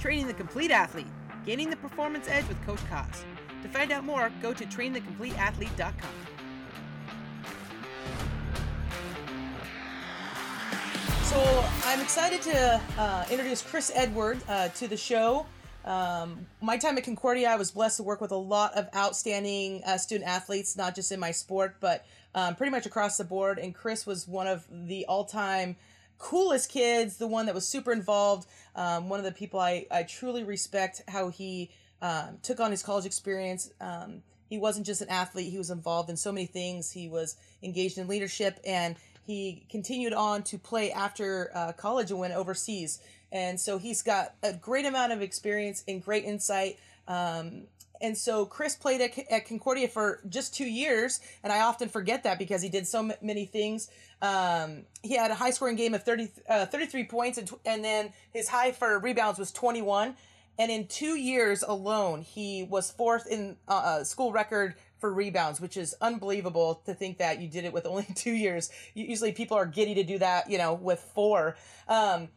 Training the Complete Athlete, gaining the performance edge with Coach Kaz. To find out more, go to trainthecompleteathlete.com. So I'm excited to uh, introduce Chris Edward uh, to the show. Um, my time at Concordia, I was blessed to work with a lot of outstanding uh, student athletes, not just in my sport, but um, pretty much across the board. And Chris was one of the all-time coolest kids, the one that was super involved, um, one of the people I, I truly respect how he um, took on his college experience. Um, he wasn't just an athlete, he was involved in so many things. He was engaged in leadership and he continued on to play after uh, college and went overseas. And so he's got a great amount of experience and great insight. Um, and so Chris played at, at Concordia for just two years, and I often forget that because he did so m- many things. Um, he had a high scoring game of 30, uh, 33 points, and, tw- and then his high for rebounds was 21. And in two years alone, he was fourth in uh, uh school record for rebounds, which is unbelievable to think that you did it with only two years. Usually people are giddy to do that, you know, with four. Um,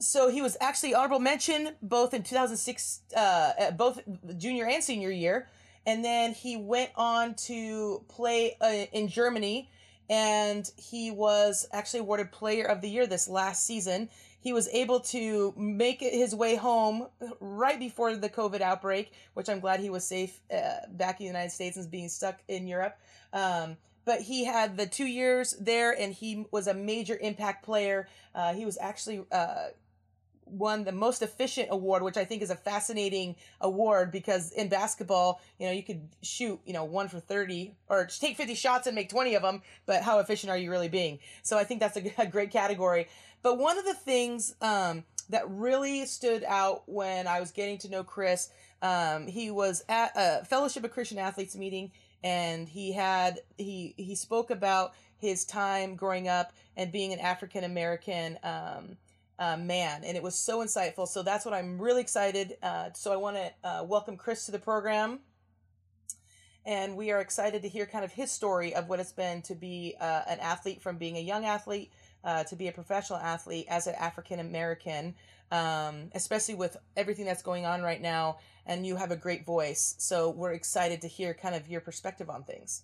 so he was actually honorable mention both in 2006, uh, both junior and senior year. And then he went on to play uh, in Germany and he was actually awarded player of the year this last season. He was able to make his way home right before the COVID outbreak, which I'm glad he was safe uh, back in the United States and being stuck in Europe. Um, but he had the two years there and he was a major impact player. Uh, he was actually uh, won the most efficient award, which I think is a fascinating award because in basketball, you know, you could shoot, you know, one for 30 or take 50 shots and make 20 of them, but how efficient are you really being? So I think that's a, a great category. But one of the things um, that really stood out when I was getting to know Chris, um, he was at a Fellowship of Christian Athletes meeting and he had, he, he spoke about his time growing up and being an African American, um, uh, man, and it was so insightful. So that's what I'm really excited. Uh, so I want to uh, welcome Chris to the program, and we are excited to hear kind of his story of what it's been to be uh, an athlete from being a young athlete uh, to be a professional athlete as an African American, um, especially with everything that's going on right now. And you have a great voice, so we're excited to hear kind of your perspective on things.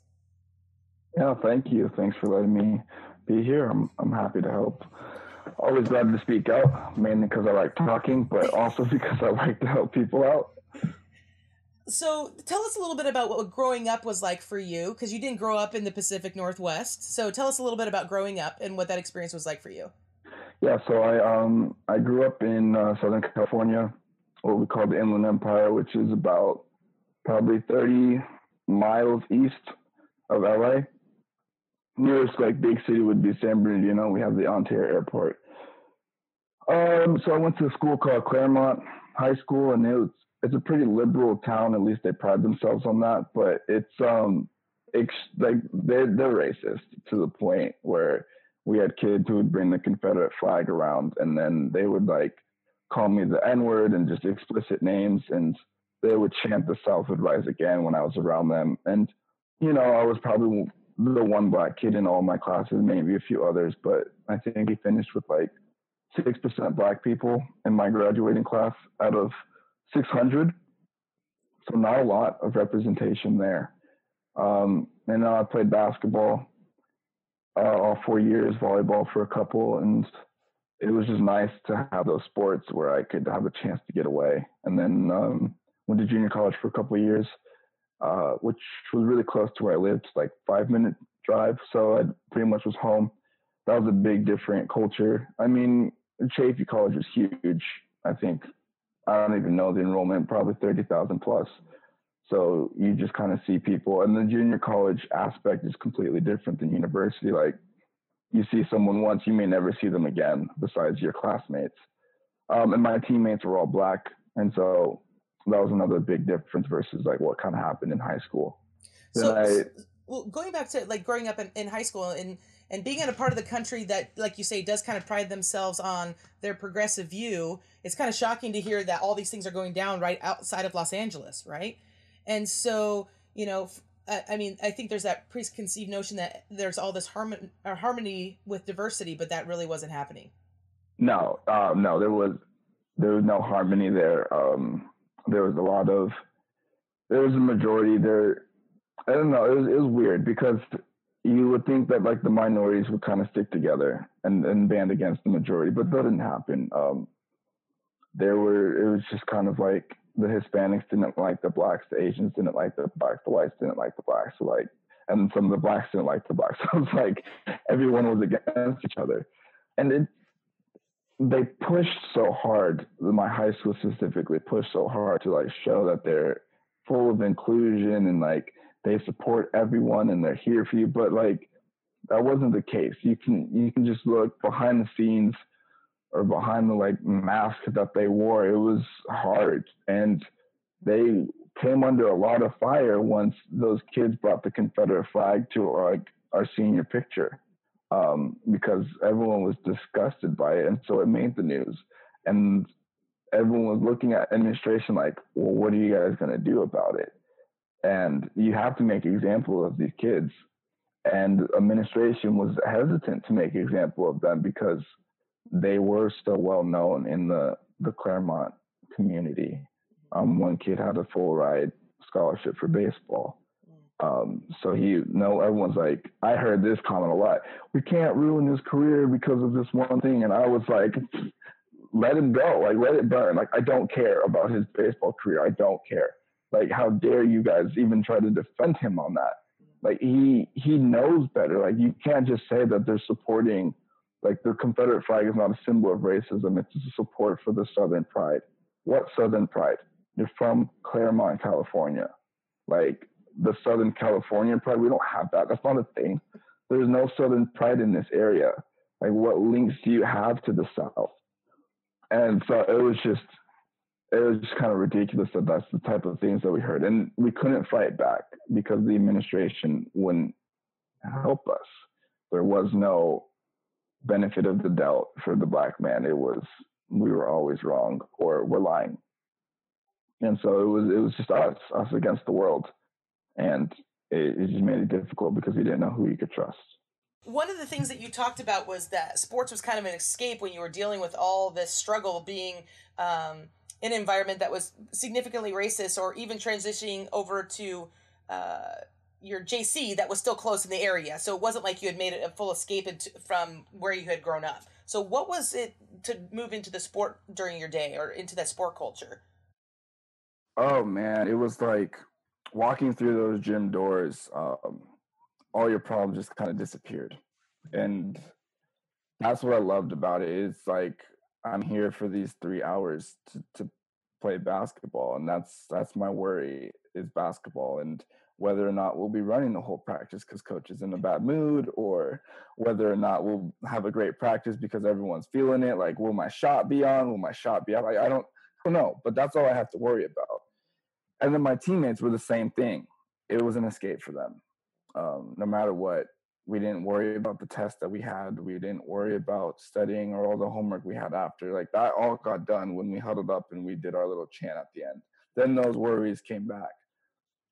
Yeah, thank you. Thanks for letting me be here. I'm I'm happy to help always glad to speak out, mainly because I like talking, but also because I like to help people out. So, tell us a little bit about what growing up was like for you, because you didn't grow up in the Pacific Northwest. So, tell us a little bit about growing up and what that experience was like for you. Yeah, so I um I grew up in uh, Southern California, what we call the Inland Empire, which is about probably 30 miles east of LA nearest like big city would be San Bernardino. We have the Ontario Airport. Um, so I went to a school called Claremont High School, and it's it's a pretty liberal town. At least they pride themselves on that. But it's um, it's like they're they're racist to the point where we had kids who would bring the Confederate flag around, and then they would like call me the N word and just explicit names, and they would chant the South would rise again when I was around them, and you know I was probably the one black kid in all my classes, maybe a few others, but I think we finished with like six percent black people in my graduating class out of 600. So not a lot of representation there. Um, and then I played basketball uh, all four years, volleyball for a couple, and it was just nice to have those sports where I could have a chance to get away. And then um, went to junior college for a couple of years uh, which was really close to where I lived, like five minute drive. So I pretty much was home. That was a big different culture. I mean, Chaffey College is huge. I think I don't even know the enrollment, probably thirty thousand plus. So you just kind of see people, and the junior college aspect is completely different than university. Like you see someone once, you may never see them again, besides your classmates. Um, and my teammates were all black, and so that was another big difference versus like what kind of happened in high school. So, I, well, going back to like growing up in, in high school and and being in a part of the country that, like you say, does kind of pride themselves on their progressive view, it's kind of shocking to hear that all these things are going down right outside of Los Angeles, right? And so, you know, I mean, I think there's that preconceived notion that there's all this harmony, harmony with diversity, but that really wasn't happening. No, uh, no, there was there was no harmony there. Um, there was a lot of there was a majority there. I don't know. It was it was weird because you would think that like the minorities would kind of stick together and, and band against the majority, but that didn't happen. Um, there were it was just kind of like the Hispanics didn't like the blacks, the Asians didn't like the blacks, the whites didn't like the blacks, like and some of the blacks didn't like the blacks. So it's like everyone was against each other. And it they pushed so hard, my high school specifically pushed so hard to like show that they're full of inclusion and like they support everyone and they're here for you. But like that wasn't the case. You can you can just look behind the scenes or behind the like mask that they wore. It was hard and they came under a lot of fire once those kids brought the Confederate flag to like our senior picture um, because everyone was disgusted by it, and so it made the news. And everyone was looking at administration like, well, what are you guys going to do about it? And you have to make example of these kids. And administration was hesitant to make example of them because they were still well known in the the Claremont community. Um, one kid had a full ride scholarship for baseball. Um, so he, you know, everyone's like, I heard this comment a lot. We can't ruin his career because of this one thing. And I was like, let him go. Like, let it burn. Like, I don't care about his baseball career. I don't care. Like, how dare you guys even try to defend him on that? Like, he he knows better. Like, you can't just say that they're supporting. Like, the Confederate flag is not a symbol of racism. It's a support for the Southern pride. What Southern pride? You're from Claremont, California. Like, the Southern California pride. We don't have that. That's not a thing. There's no Southern pride in this area. Like, what links do you have to the South? And so it was just, it was just kind of ridiculous that that's the type of things that we heard. And we couldn't fight back because the administration wouldn't help us. There was no benefit of the doubt for the black man. It was, we were always wrong or we're lying. And so it was, it was just us, us against the world and it, it just made it difficult because he didn't know who he could trust. One of the things that you talked about was that sports was kind of an escape when you were dealing with all this struggle being um, an environment that was significantly racist, or even transitioning over to uh, your JC that was still close in the area. So it wasn't like you had made a full escape into, from where you had grown up. So what was it to move into the sport during your day or into that sport culture? Oh man, it was like walking through those gym doors, um, all your problems just kind of disappeared. And that's what I loved about it. It's like I'm here for these three hours to, to play basketball, and that's that's my worry is basketball and whether or not we'll be running the whole practice because coach is in a bad mood, or whether or not we'll have a great practice because everyone's feeling it. Like, will my shot be on? Will my shot be? I, I don't, I don't know, but that's all I have to worry about and then my teammates were the same thing. It was an escape for them. Um, no matter what, we didn't worry about the test that we had. We didn't worry about studying or all the homework we had after. Like that all got done when we huddled up and we did our little chant at the end. Then those worries came back.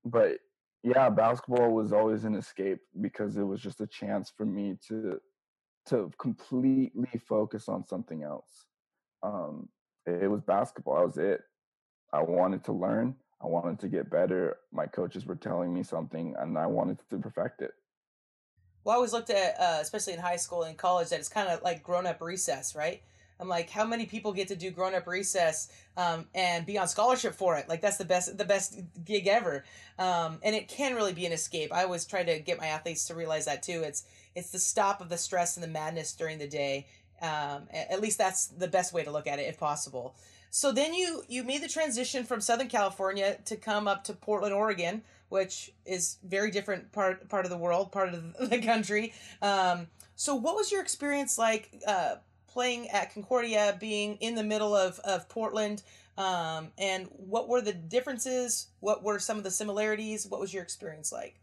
But yeah, basketball was always an escape because it was just a chance for me to to completely focus on something else. Um, it was basketball. That was it. I wanted to learn. I wanted to get better. My coaches were telling me something, and I wanted to perfect it. Well, I always looked at, uh, especially in high school and college, that it's kind of like grown up recess, right? I'm like, how many people get to do grown up recess um, and be on scholarship for it? Like that's the best the best gig ever, um, and it can really be an escape. I always try to get my athletes to realize that too. It's it's the stop of the stress and the madness during the day. Um, at least that's the best way to look at it, if possible. So then you you made the transition from Southern California to come up to Portland, Oregon, which is very different part part of the world, part of the country. Um, so what was your experience like uh, playing at Concordia, being in the middle of of Portland? Um, and what were the differences? What were some of the similarities? What was your experience like?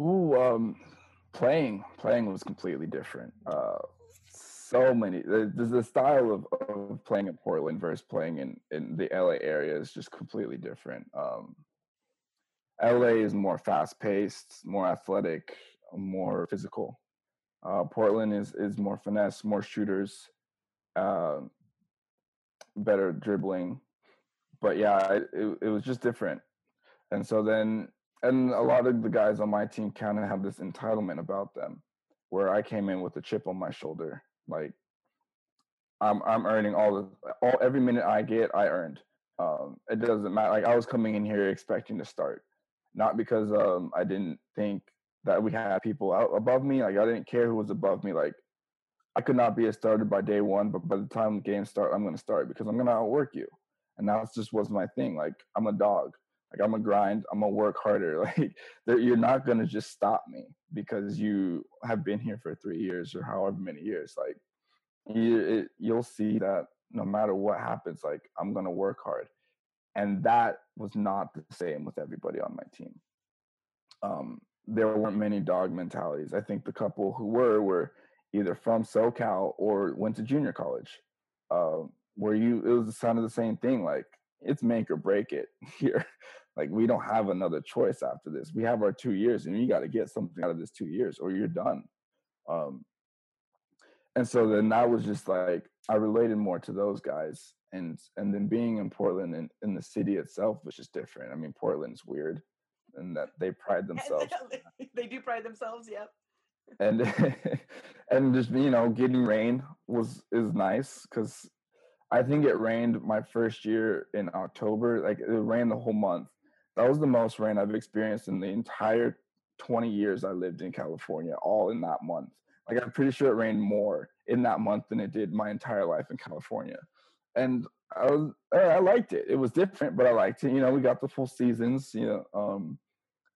Ooh, um, playing playing was completely different. Uh, so many. There's the style of, of playing in Portland versus playing in, in the LA area is just completely different. Um, LA is more fast paced, more athletic, more physical. Uh, Portland is is more finesse, more shooters. Uh, better dribbling. But yeah, it, it was just different. And so then, and a lot of the guys on my team kind of have this entitlement about them, where I came in with a chip on my shoulder, like I'm I'm earning all the all every minute I get, I earned. Um, it doesn't matter. Like I was coming in here expecting to start, not because um I didn't think that we had people out above me. Like I didn't care who was above me. Like I could not be a starter by day one, but by the time the game start, I'm going to start because I'm going to outwork you. And that just was my thing. Like I'm a dog. Like I'm a grind. I'm gonna work harder. Like you're not gonna just stop me because you have been here for three years or however many years. Like you, it, you'll see that no matter what happens, like I'm gonna work hard. And that was not the same with everybody on my team. Um, there weren't many dog mentalities. I think the couple who were were either from SoCal or went to junior college, uh, where you it was kind of the same thing. Like it's make or break it here. like we don't have another choice after this. We have our two years, and you got to get something out of this two years, or you're done. Um, and so then that was just like I related more to those guys, and and then being in Portland and in the city itself was just different. I mean, Portland's weird, and that they pride themselves. they do pride themselves. Yep. And and just you know, getting rain was is nice because I think it rained my first year in October. Like it rained the whole month. That was the most rain I've experienced in the entire 20 years I lived in California, all in that month. Like I'm pretty sure it rained more in that month than it did my entire life in California. And I was I liked it. It was different, but I liked it. You know, we got the full seasons, you know, um,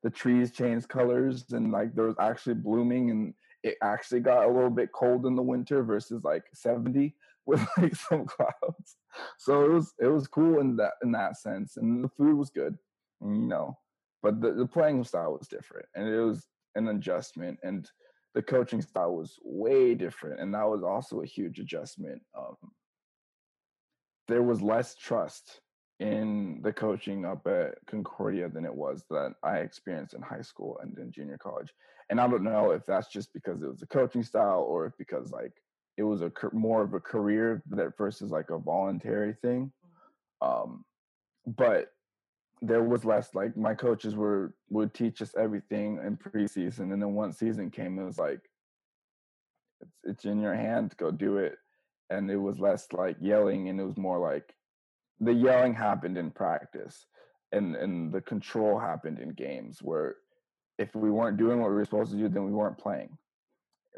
the trees changed colors and like there was actually blooming and it actually got a little bit cold in the winter versus like 70 with like some clouds. So it was it was cool in that in that sense, and the food was good, you know. But the, the playing style was different, and it was an adjustment, and the coaching style was way different, and that was also a huge adjustment. Um, there was less trust in the coaching up at Concordia than it was that I experienced in high school and in junior college. And I don't know if that's just because it was a coaching style or if because like it was a more of a career that versus like a voluntary thing. Um, but there was less like my coaches were would teach us everything in preseason, and then once season came, it was like it's it's in your hand, go do it. And it was less like yelling, and it was more like the yelling happened in practice, and and the control happened in games where if we weren't doing what we were supposed to do, then we weren't playing.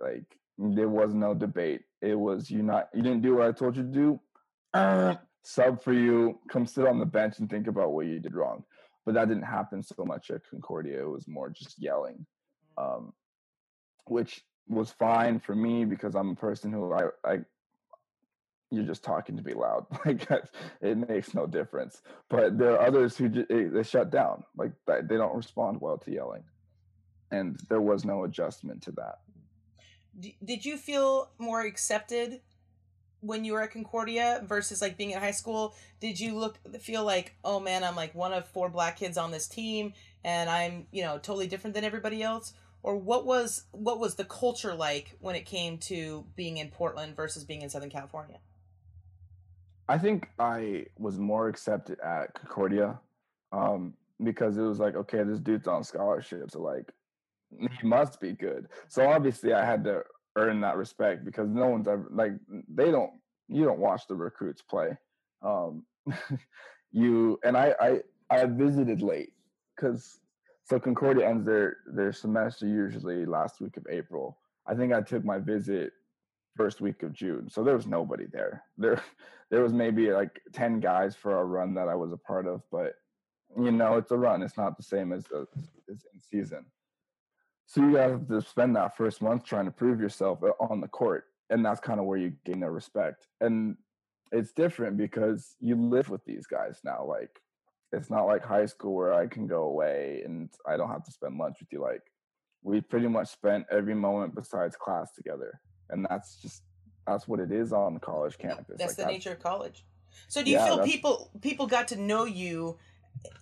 Like there was no debate. It was you not you didn't do what I told you to do. Uh, sub for you. Come sit on the bench and think about what you did wrong. But that didn't happen so much at Concordia. It was more just yelling, um, which was fine for me because I'm a person who I, I you're just talking to be loud. Like it makes no difference. But there are others who just, eh, they shut down. Like they don't respond well to yelling, and there was no adjustment to that did you feel more accepted when you were at Concordia versus like being at high school? Did you look feel like, oh man, I'm like one of four black kids on this team and I'm, you know, totally different than everybody else? Or what was what was the culture like when it came to being in Portland versus being in Southern California? I think I was more accepted at Concordia um, because it was like, okay, this dude's on scholarship, so like he must be good. So obviously I had to earn that respect because no one's ever like they don't you don't watch the recruits play. Um you and I I I visited late because so Concordia ends their their semester usually last week of April. I think I took my visit first week of June. So there was nobody there. There there was maybe like 10 guys for a run that I was a part of, but you know, it's a run. It's not the same as the as in season. So you have to spend that first month trying to prove yourself uh, on the court, and that's kind of where you gain their respect. And it's different because you live with these guys now. Like it's not like high school where I can go away and I don't have to spend lunch with you. Like we pretty much spent every moment besides class together, and that's just that's what it is on college campus. That's like the that's, nature of college. So do you yeah, feel people people got to know you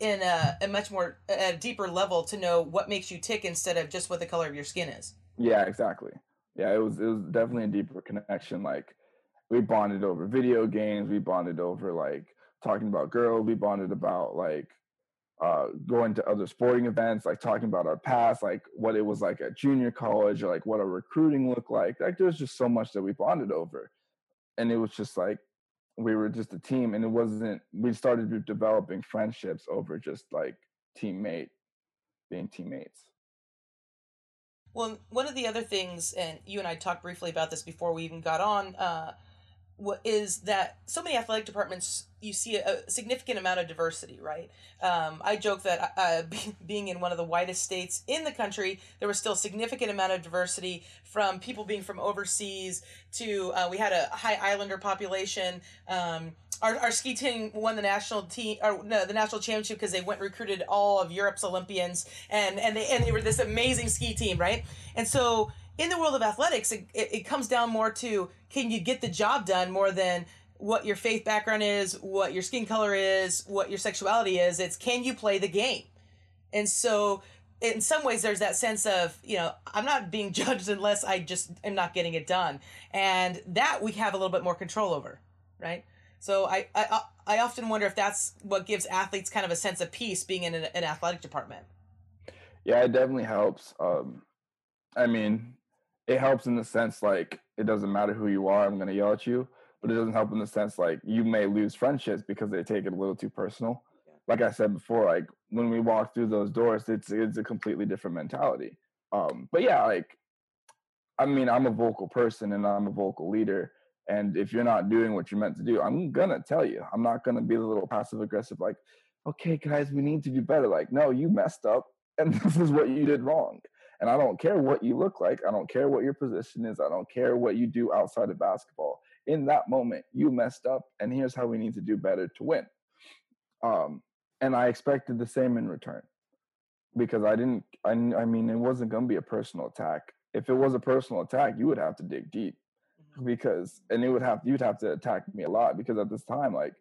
in a, a much more a deeper level to know what makes you tick instead of just what the color of your skin is. Yeah, exactly. Yeah, it was it was definitely a deeper connection. Like we bonded over video games. We bonded over like talking about girls. We bonded about like uh, going to other sporting events, like talking about our past, like what it was like at junior college, or like what our recruiting looked like. Like there's just so much that we bonded over, and it was just like we were just a team, and it wasn't. We started developing friendships over just like teammate, being teammates. Well, one of the other things, and you and I talked briefly about this before we even got on. Uh, is that so many athletic departments you see a, significant amount of diversity right um, i joke that uh, being in one of the whitest states in the country there was still significant amount of diversity from people being from overseas to uh, we had a high islander population um, our, our ski team won the national team or no, the national championship because they went recruited all of Europe's Olympians and and they and they were this amazing ski team, right? And so in the world of athletics, it, it, it comes down more to can you get the job done more than what your faith background is, what your skin color is, what your sexuality is. It's can you play the game? And so in some ways there's that sense of, you know, I'm not being judged unless I just am not getting it done. And that we have a little bit more control over, right? So I, I, I often wonder if that's what gives athletes kind of a sense of peace being in an, an athletic department. Yeah, it definitely helps. Um, I mean, it helps in the sense like it doesn't matter who you are, I'm gonna yell at you. But it doesn't help in the sense like you may lose friendships because they take it a little too personal. Yeah. Like I said before, like when we walk through those doors, it's it's a completely different mentality. Um, but yeah, like I mean, I'm a vocal person and I'm a vocal leader. And if you're not doing what you're meant to do, I'm gonna tell you. I'm not gonna be the little passive aggressive, like, okay, guys, we need to be better. Like, no, you messed up, and this is what you did wrong. And I don't care what you look like. I don't care what your position is. I don't care what you do outside of basketball. In that moment, you messed up, and here's how we need to do better to win. Um, and I expected the same in return because I didn't. I, I mean, it wasn't going to be a personal attack. If it was a personal attack, you would have to dig deep mm-hmm. because, and it would have you'd have to attack me a lot because at this time, like,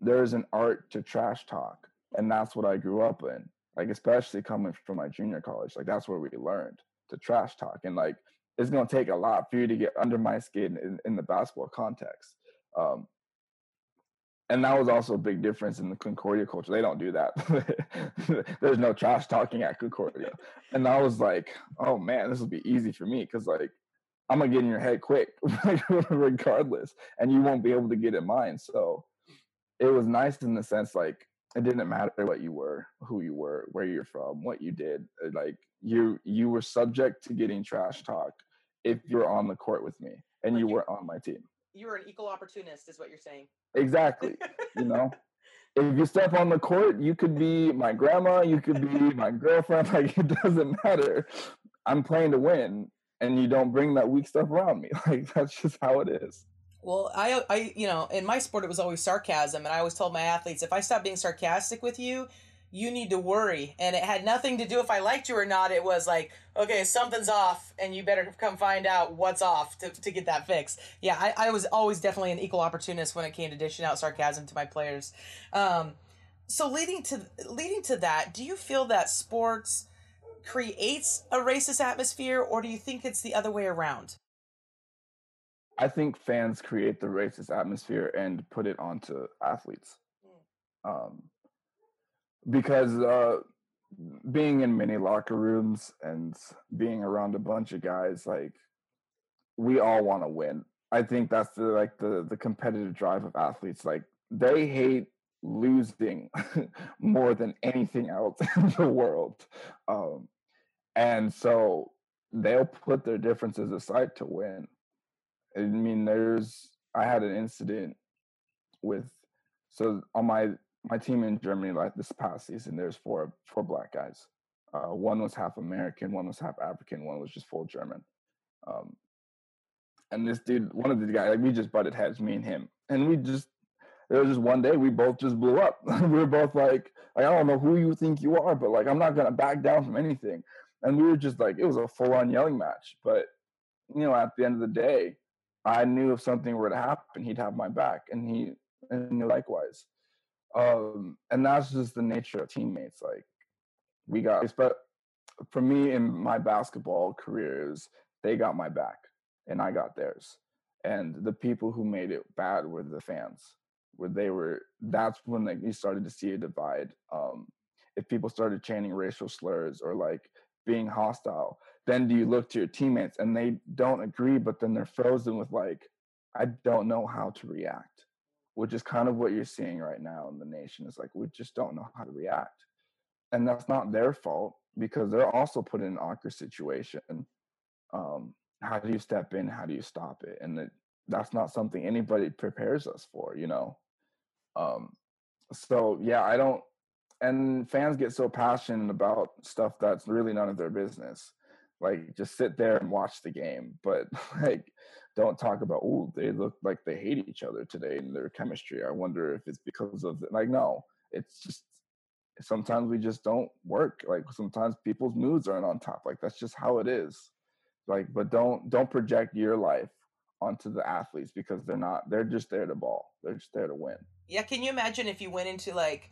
there is an art to trash talk, and that's what I grew up in like especially coming from my junior college like that's where we learned to trash talk and like it's going to take a lot for you to get under my skin in, in the basketball context um, and that was also a big difference in the Concordia culture. They don't do that. There's no trash talking at Concordia. And I was like, oh man, this will be easy for me because like I'm gonna get in your head quick, regardless, and you won't be able to get in mine. So it was nice in the sense like it didn't matter what you were, who you were, where you're from, what you did. Uh, like you you were subject to getting trash talk if you're on the court with me and you, you were on my team. You were an equal opportunist, is what you're saying. Exactly. you know, if you step on the court, you could be my grandma, you could be my girlfriend. Like it doesn't matter. I'm playing to win, and you don't bring that weak stuff around me. Like that's just how it is. Well, I, I, you know, in my sport, it was always sarcasm, and I always told my athletes, if I stop being sarcastic with you, you need to worry. And it had nothing to do if I liked you or not. It was like, okay, something's off, and you better come find out what's off to, to get that fixed. Yeah, I, I was always definitely an equal opportunist when it came to dishing out sarcasm to my players. Um, so leading to leading to that, do you feel that sports creates a racist atmosphere, or do you think it's the other way around? I think fans create the racist atmosphere and put it onto athletes. Hmm. Um, because uh, being in many locker rooms and being around a bunch of guys, like we all want to win. I think that's the like the the competitive drive of athletes. Like they hate losing more than anything else in the world, um, and so they'll put their differences aside to win. I mean, there's I had an incident with so on my my team in Germany like this past season. There's four four black guys. Uh, one was half American, one was half African, one was just full German. Um, and this dude, one of the guys, like we just butted heads, me and him, and we just it was just one day we both just blew up. we were both like, like, I don't know who you think you are, but like I'm not gonna back down from anything. And we were just like, it was a full on yelling match. But you know, at the end of the day, I knew if something were to happen, he'd have my back, and he and likewise. Um, and that's just the nature of teammates. Like we got, but for me in my basketball careers, they got my back, and I got theirs. and the people who made it bad were the fans where they were that's when like you started to see a divide um if people started chanting racial slurs or like being hostile then do you look to your teammates and they don't agree but then they're frozen with like i don't know how to react which is kind of what you're seeing right now in the nation is like we just don't know how to react. And that's not their fault because they're also put in an awkward situation. Um how do you step in? How do you stop it? And it, that's not something anybody prepares us for you know? Um so yeah i don't and fans get so passionate about stuff that's really none of their business like just sit there and watch the game but like don't talk about oh they look like they hate each other today in their chemistry. I wonder if it's because of it. like no it's just sometimes we just don't work. Like sometimes people's moods aren't on top. Like that's just how it is. Like but don't don't project your life onto the athletes because they're not they're just there to ball. They're just there to win. Yeah can you imagine if you went into like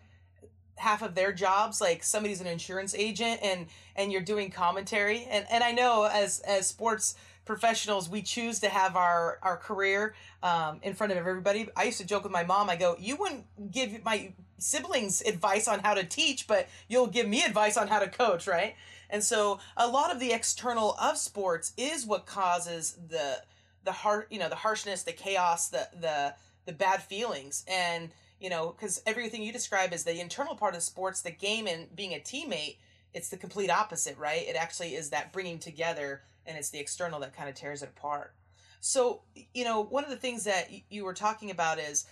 half of their jobs like somebody's an insurance agent and and you're doing commentary. And and i know as as sports professionals we choose to have our our career um, in front of everybody. I used to joke with my mom i go you wouldn't give my siblings advice on how to teach but you'll give me advice on how to coach right? And so a lot of the external of sports is what causes the the heart you know the harshness the chaos the the the bad feelings. And you know because everything you describe is the internal part of sports the game and being a teammate it's the complete opposite right? It actually is that bringing together and it's the external that kind of tears it apart. So you know one of the things that you were talking about is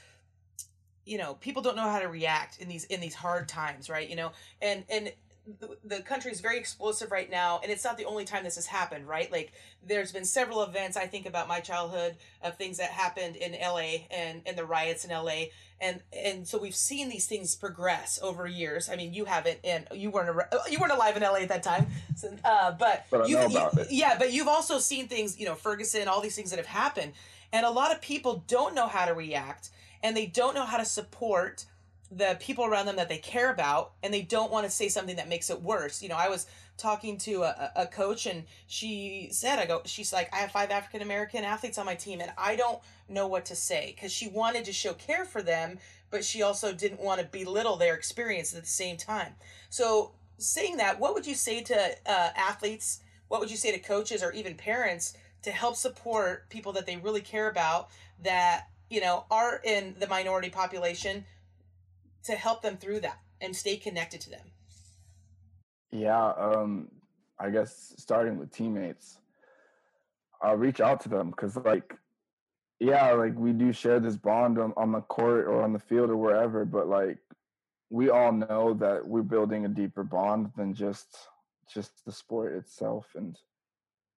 you know people don't know how to react in these in these hard times right? You know and and the, the country is very explosive right now and it's not the only time this has happened right? Like there's been several events i think about my childhood of things that happened in la and and the riots in la and and so we've seen these things progress over years. I mean you haven't and you weren't you weren't alive in la at that time. So, uh, but, but you, you, yeah but you've also seen things you know ferguson all these things that have happened. And a lot of people don't know how to react and they don't know how to support the people around them that they care about and they don't want to say something that makes it worse. You know i was talking to a, a coach and she said i go she's like i have five african american athletes on my team and i don't know what to say. Because she wanted to show care for them but she also didn't want to belittle their experience at the same time. So saying that what would you say to uh, athletes? What would you say to coaches or even parents to help support people that they really care about that you know are in the minority population to help them through that and stay connected to them? Yeah, um, I guess starting with teammates, I'll reach out to them because, like, yeah, like we do share this bond on, on the court or on the field or wherever, but like we all know that we're building a deeper bond than just just the sport itself and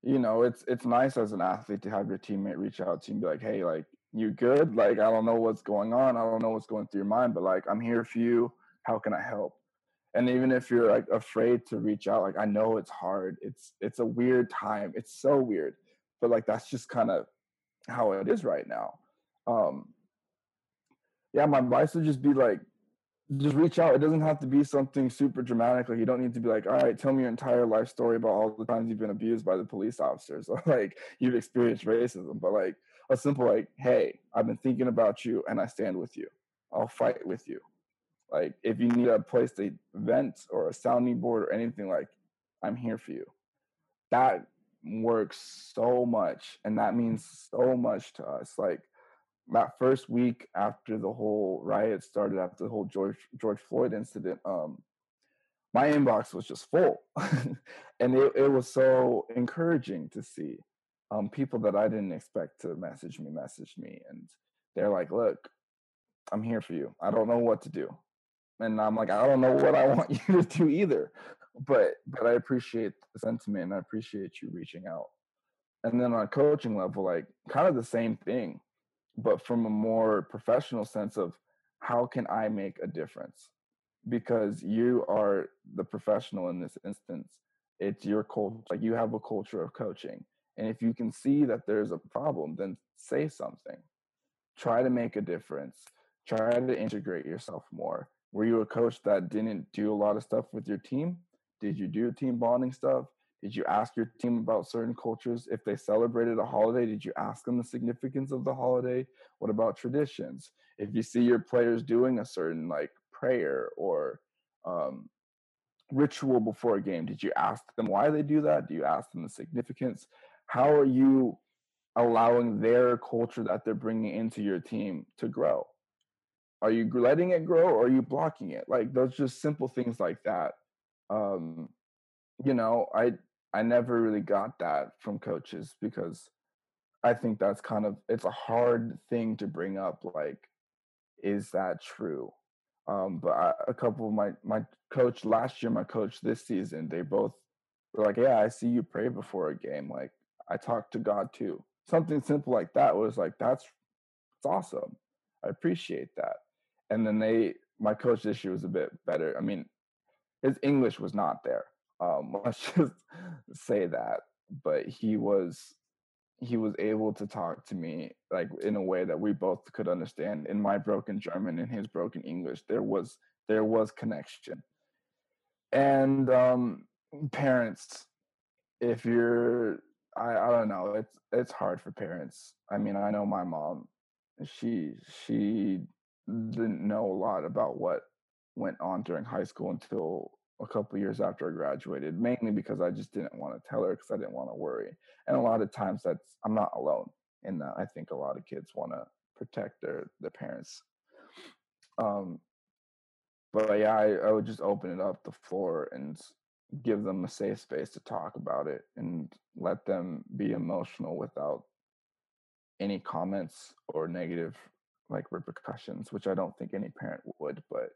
you know it's it's nice as an athlete to have your teammate reach out to you and be like hey like you good? Like, I don't know what's going on. I don't know what's going through your mind, but like, I'm here for you. How can I help? And even if you're like afraid to reach out, like, I know it's hard. It's, it's a weird time. It's so weird, but like, that's just kind of how it is right now. Um, yeah, my advice would just be like, just reach out. It doesn't have to be something super dramatic. Like you don't need to be like, all right, tell me your entire life story about all the times you've been abused by the police officers or like you've experienced racism. But like a simple like, hey, I've been thinking about you and I stand with you. I'll fight with you. Like if you need a place to vent or a sounding board or anything like, I'm here for you. That works so much and that means so much to us. Like that first week after the whole riot started, after the whole George George Floyd incident, um, my inbox was just full, and it, it was so encouraging to see um, people that I didn't expect to message me message me, and they're like, "Look, I'm here for you. I don't know what to do," and I'm like, "I don't know what I want you to do either," but but I appreciate the sentiment and I appreciate you reaching out. And then on a coaching level, like kind of the same thing, but from a more professional sense of how can I make a difference? Because you are the professional in this instance. It's your culture. Like you have a culture of coaching and if you can see that there's a problem, then say something. Try to make a difference. Try to integrate yourself more. Were you a coach that didn't do a lot of stuff with your team? Did you do team bonding stuff? Did you ask your team about certain cultures? If they celebrated a holiday, did you ask them the significance of the holiday? What about traditions? If you see your players doing a certain like prayer or um, ritual before a game, did you ask them why they do that? Do you ask them the significance? How are you allowing their culture that they're bringing into your team to grow? Are you letting it grow or are you blocking it? Like those just simple things like that. Um, you know, I I never really got that from coaches because I think that's kind of it's a hard thing to bring up. Like, is that true? Um, but I, a couple of my my coach last year, my coach this season, they both were like, "Yeah, I see you pray before a game. Like, I talk to God too." Something simple like that was like, "That's it's awesome. I appreciate that." And then they, my coach this year was a bit better. I mean, his English was not there. Um, let's just say that. But he was he was able to talk to me like in a way that we both could understand in my broken German and his broken English. There was there was connection. And um parents, if you're I, I don't know, it's it's hard for parents. I mean, I know my mom, she she didn't know a lot about what went on during high school until a couple years after I graduated, mainly because I just didn't want to tell her because I didn't want to worry. And a lot of times that's I'm not alone in that. I think a lot of kids want to protect their their parents. Um, but yeah, I, I would just open it up the floor and give them a safe space to talk about it and let them be emotional without any comments or negative like repercussions, which I don't think any parent would, but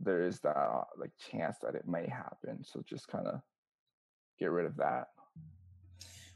there is that like chance that it may happen. So just kind of get rid of that.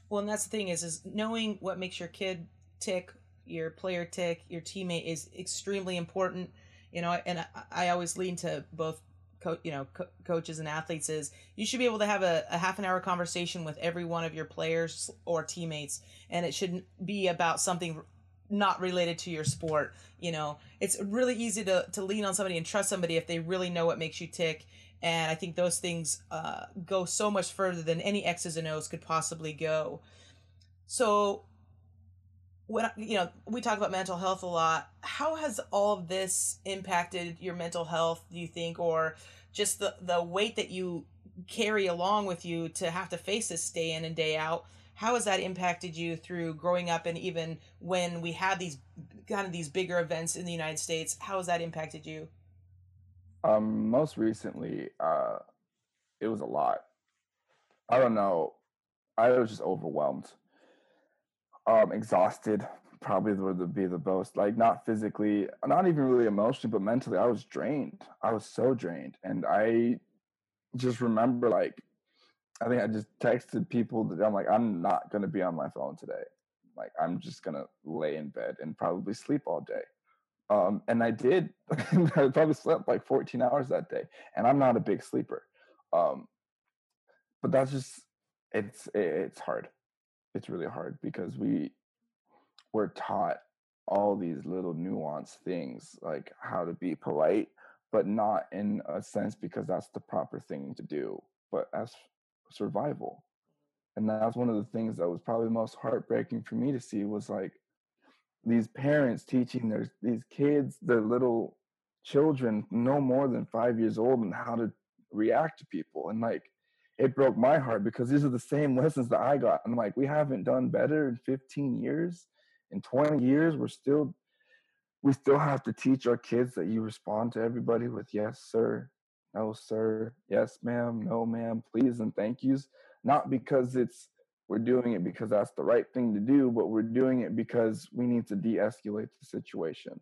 Well, and that's the thing is, is knowing what makes your kid tick, your player tick, your teammate is extremely important. You know, and I, I always lean to both, co- you know, co- coaches and athletes is you should be able to have a, a half an hour conversation with every one of your players or teammates, and it shouldn't be about something not related to your sport. You know, it's really easy to, to lean on somebody and trust somebody if they really know what makes you tick. And I think those things uh, go so much further than any X's and O's could possibly go. So, when you know we talk about mental health a lot, how has all of this impacted your mental health? Do you think, or just the the weight that you carry along with you to have to face this day in and day out? how has that impacted you through growing up and even when we had these kind of these bigger events in the United States? How has that impacted you? Um, most recently, uh, it was a lot. I don't know. I was just overwhelmed, um, exhausted. Probably would be the most like not physically, not even really emotionally, but mentally. I was drained. I was so drained, and I just remember like I think I just texted people that I'm like, I'm not gonna be on my phone today. Like I'm just gonna lay in bed and probably sleep all day. Um, and I did. I probably slept like 14 hours that day, and I'm not a big sleeper. Um, but that's just it's it's hard. It's really hard because we we're taught all these little nuanced things like how to be polite, but not in a sense because that's the proper thing to do, but as survival. And that's one of the things that was probably the most heartbreaking for me to see was like these parents teaching their these kids, their little children, no more than five years old, and how to react to people. And like it broke my heart because these are the same lessons that I got. I'm like, we haven't done better in 15 years, in 20 years, we're still we still have to teach our kids that you respond to everybody with yes, sir, no sir. Yes ma'am. No ma'am. Please and thank yous. Not because it's we're doing it because that's the right thing to do but we're doing it because we need to de-escalate the situation.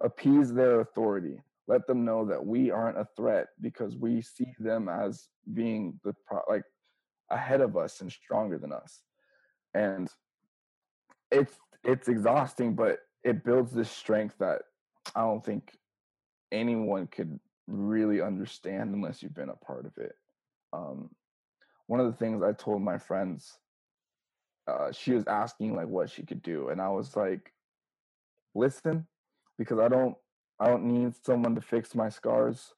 Appease their authority let them know that we aren't a threat because we see them as being the pro- like ahead of us and stronger than us and it's it's exhausting but it builds this strength that i don't think anyone could really understand unless you've been a part of it. Um, one of the things I told my friends, uh, she was asking like what she could do, and I was like, listen, because I don't, I don't need someone to fix my scars.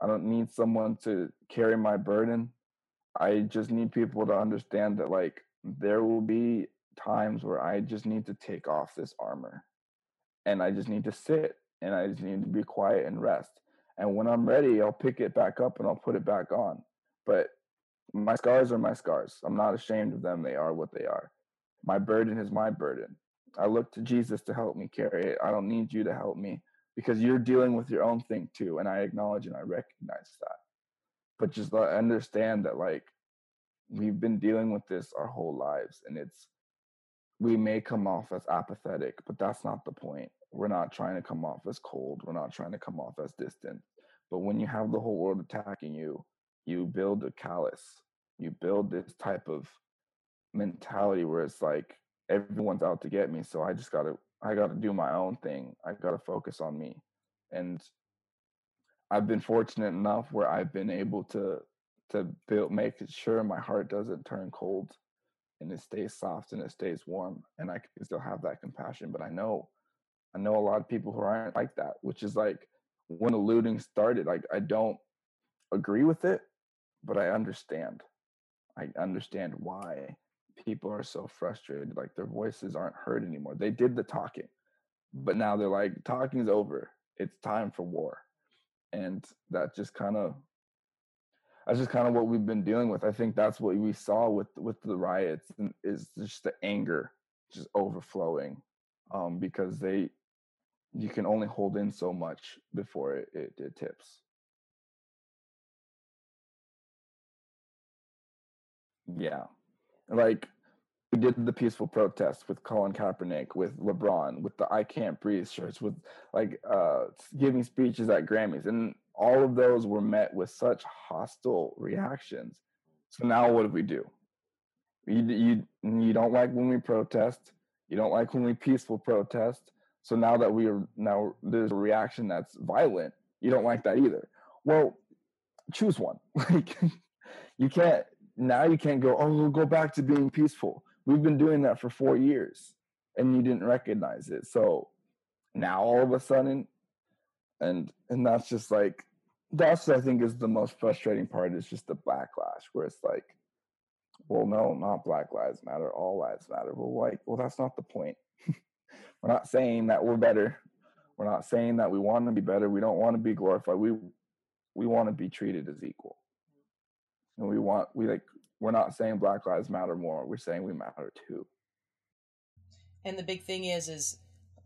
I don't need someone to carry my burden. I just need people to understand that like there will be times where I just need to take off this armor and I just need to sit and I just need to be quiet and rest. And when I'm ready, I'll pick it back up and I'll put it back on. But my scars are my scars. I'm not ashamed of them. They are what they are. My burden is my burden. I look to Jesus to help me carry it. I don't need you to help me because you're dealing with your own thing too. And I acknowledge and I recognize that. But just understand that, like, we've been dealing with this our whole lives. And it's, we may come off as apathetic, but that's not the point. We're not trying to come off as cold. We're not trying to come off as distant. But when you have the whole world attacking you, you build a callus You build this type of mentality where it's like everyone's out to get me. So I just gotta I gotta do my own thing. I gotta focus on me. And I've been fortunate enough where I've been able to to build make sure my heart doesn't turn cold and it stays soft and it stays warm and I can still have that compassion. But I know I know a lot of people who aren't like that, which is like when the looting started, like I don't agree with it, but I understand. I understand why people are so frustrated. Like their voices aren't heard anymore. They did the talking, but now they're like, talking's over. It's time for war. And that just kind of that's just kind of what we've been dealing with. I think that's what we saw with with the riots is just the anger just overflowing um, because they you can only hold in so much before it, it, it tips. Yeah. Like we did the peaceful protest with Colin Kaepernick, with LeBron, with the I Can't Breathe shirts, with like uh giving speeches at Grammys. And all of those were met with such hostile reactions. So now what do we do? You you you don't like when we protest. You don't like when we peaceful protest. So now that we are now there's a reaction that's violent. You don't like that either. Well, choose one. Like you can't now you can't go, oh, we'll go back to being peaceful. We've been doing that for four years and you didn't recognize it. So now all of a sudden, and and that's just like that's I think is the most frustrating part is just the backlash where it's like, well, no, not Black Lives Matter, all lives matter. Well, like, well, that's not the point. we're not saying that we're better. We're not saying that we want to be better. We don't want to be glorified. We we want to be treated as equal and we want we like we're not saying black lives matter more we're saying we matter too. And the big thing is is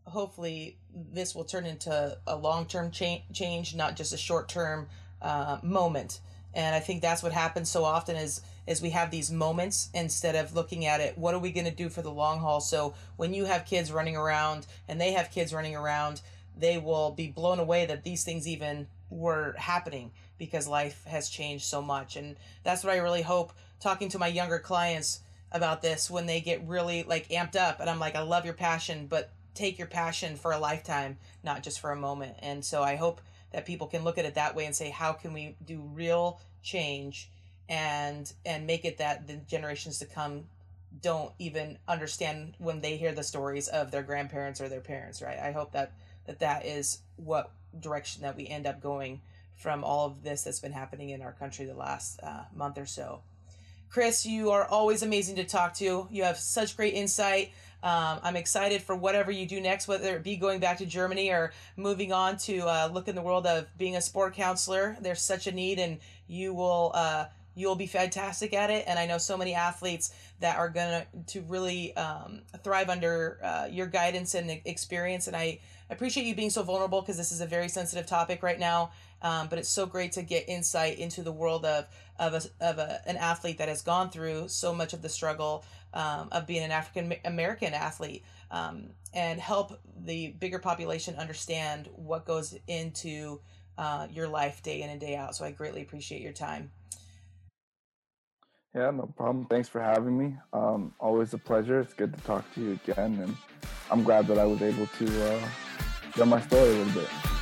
hopefully this will turn into a long-term cha- change not just a short-term uh, moment. And i think that's what happens so often is is we have these moments instead of looking at it what are we going to do for the long haul? So when you have kids running around and they have kids running around they will be blown away that these things even were happening because life has changed so much. And that's what I really hope talking to my younger clients about this when they get really like amped up and I'm like I love your passion but take your passion for a lifetime not just for a moment. And so I hope that people can look at it that way and say how can we do real change and and make it that the generations to come don't even understand when they hear the stories of their grandparents or their parents, right? I hope that that that is what direction that we end up going from all of this that's been happening in our country the last uh, month or so. Chris, you are always amazing to talk to. You have such great insight. Um, I'm excited for whatever you do next, whether it be going back to Germany or moving on to uh, look in the world of being a sport counselor. There's such a need, and you will uh, you will be fantastic at it. And I know so many athletes that are gonna to really um, thrive under uh, your guidance and experience. And I appreciate you being so vulnerable because this is a very sensitive topic right now. Um, but it's so great to get insight into the world of of, a, of a, an athlete that has gone through so much of the struggle um, of being an African American athlete um, and help the bigger population understand what goes into uh, your life day in and day out. So I greatly appreciate your time. Yeah, no problem. Thanks for having me. Um, always a pleasure. It's good to talk to you again, and I'm glad that I was able to uh, share my story a little bit.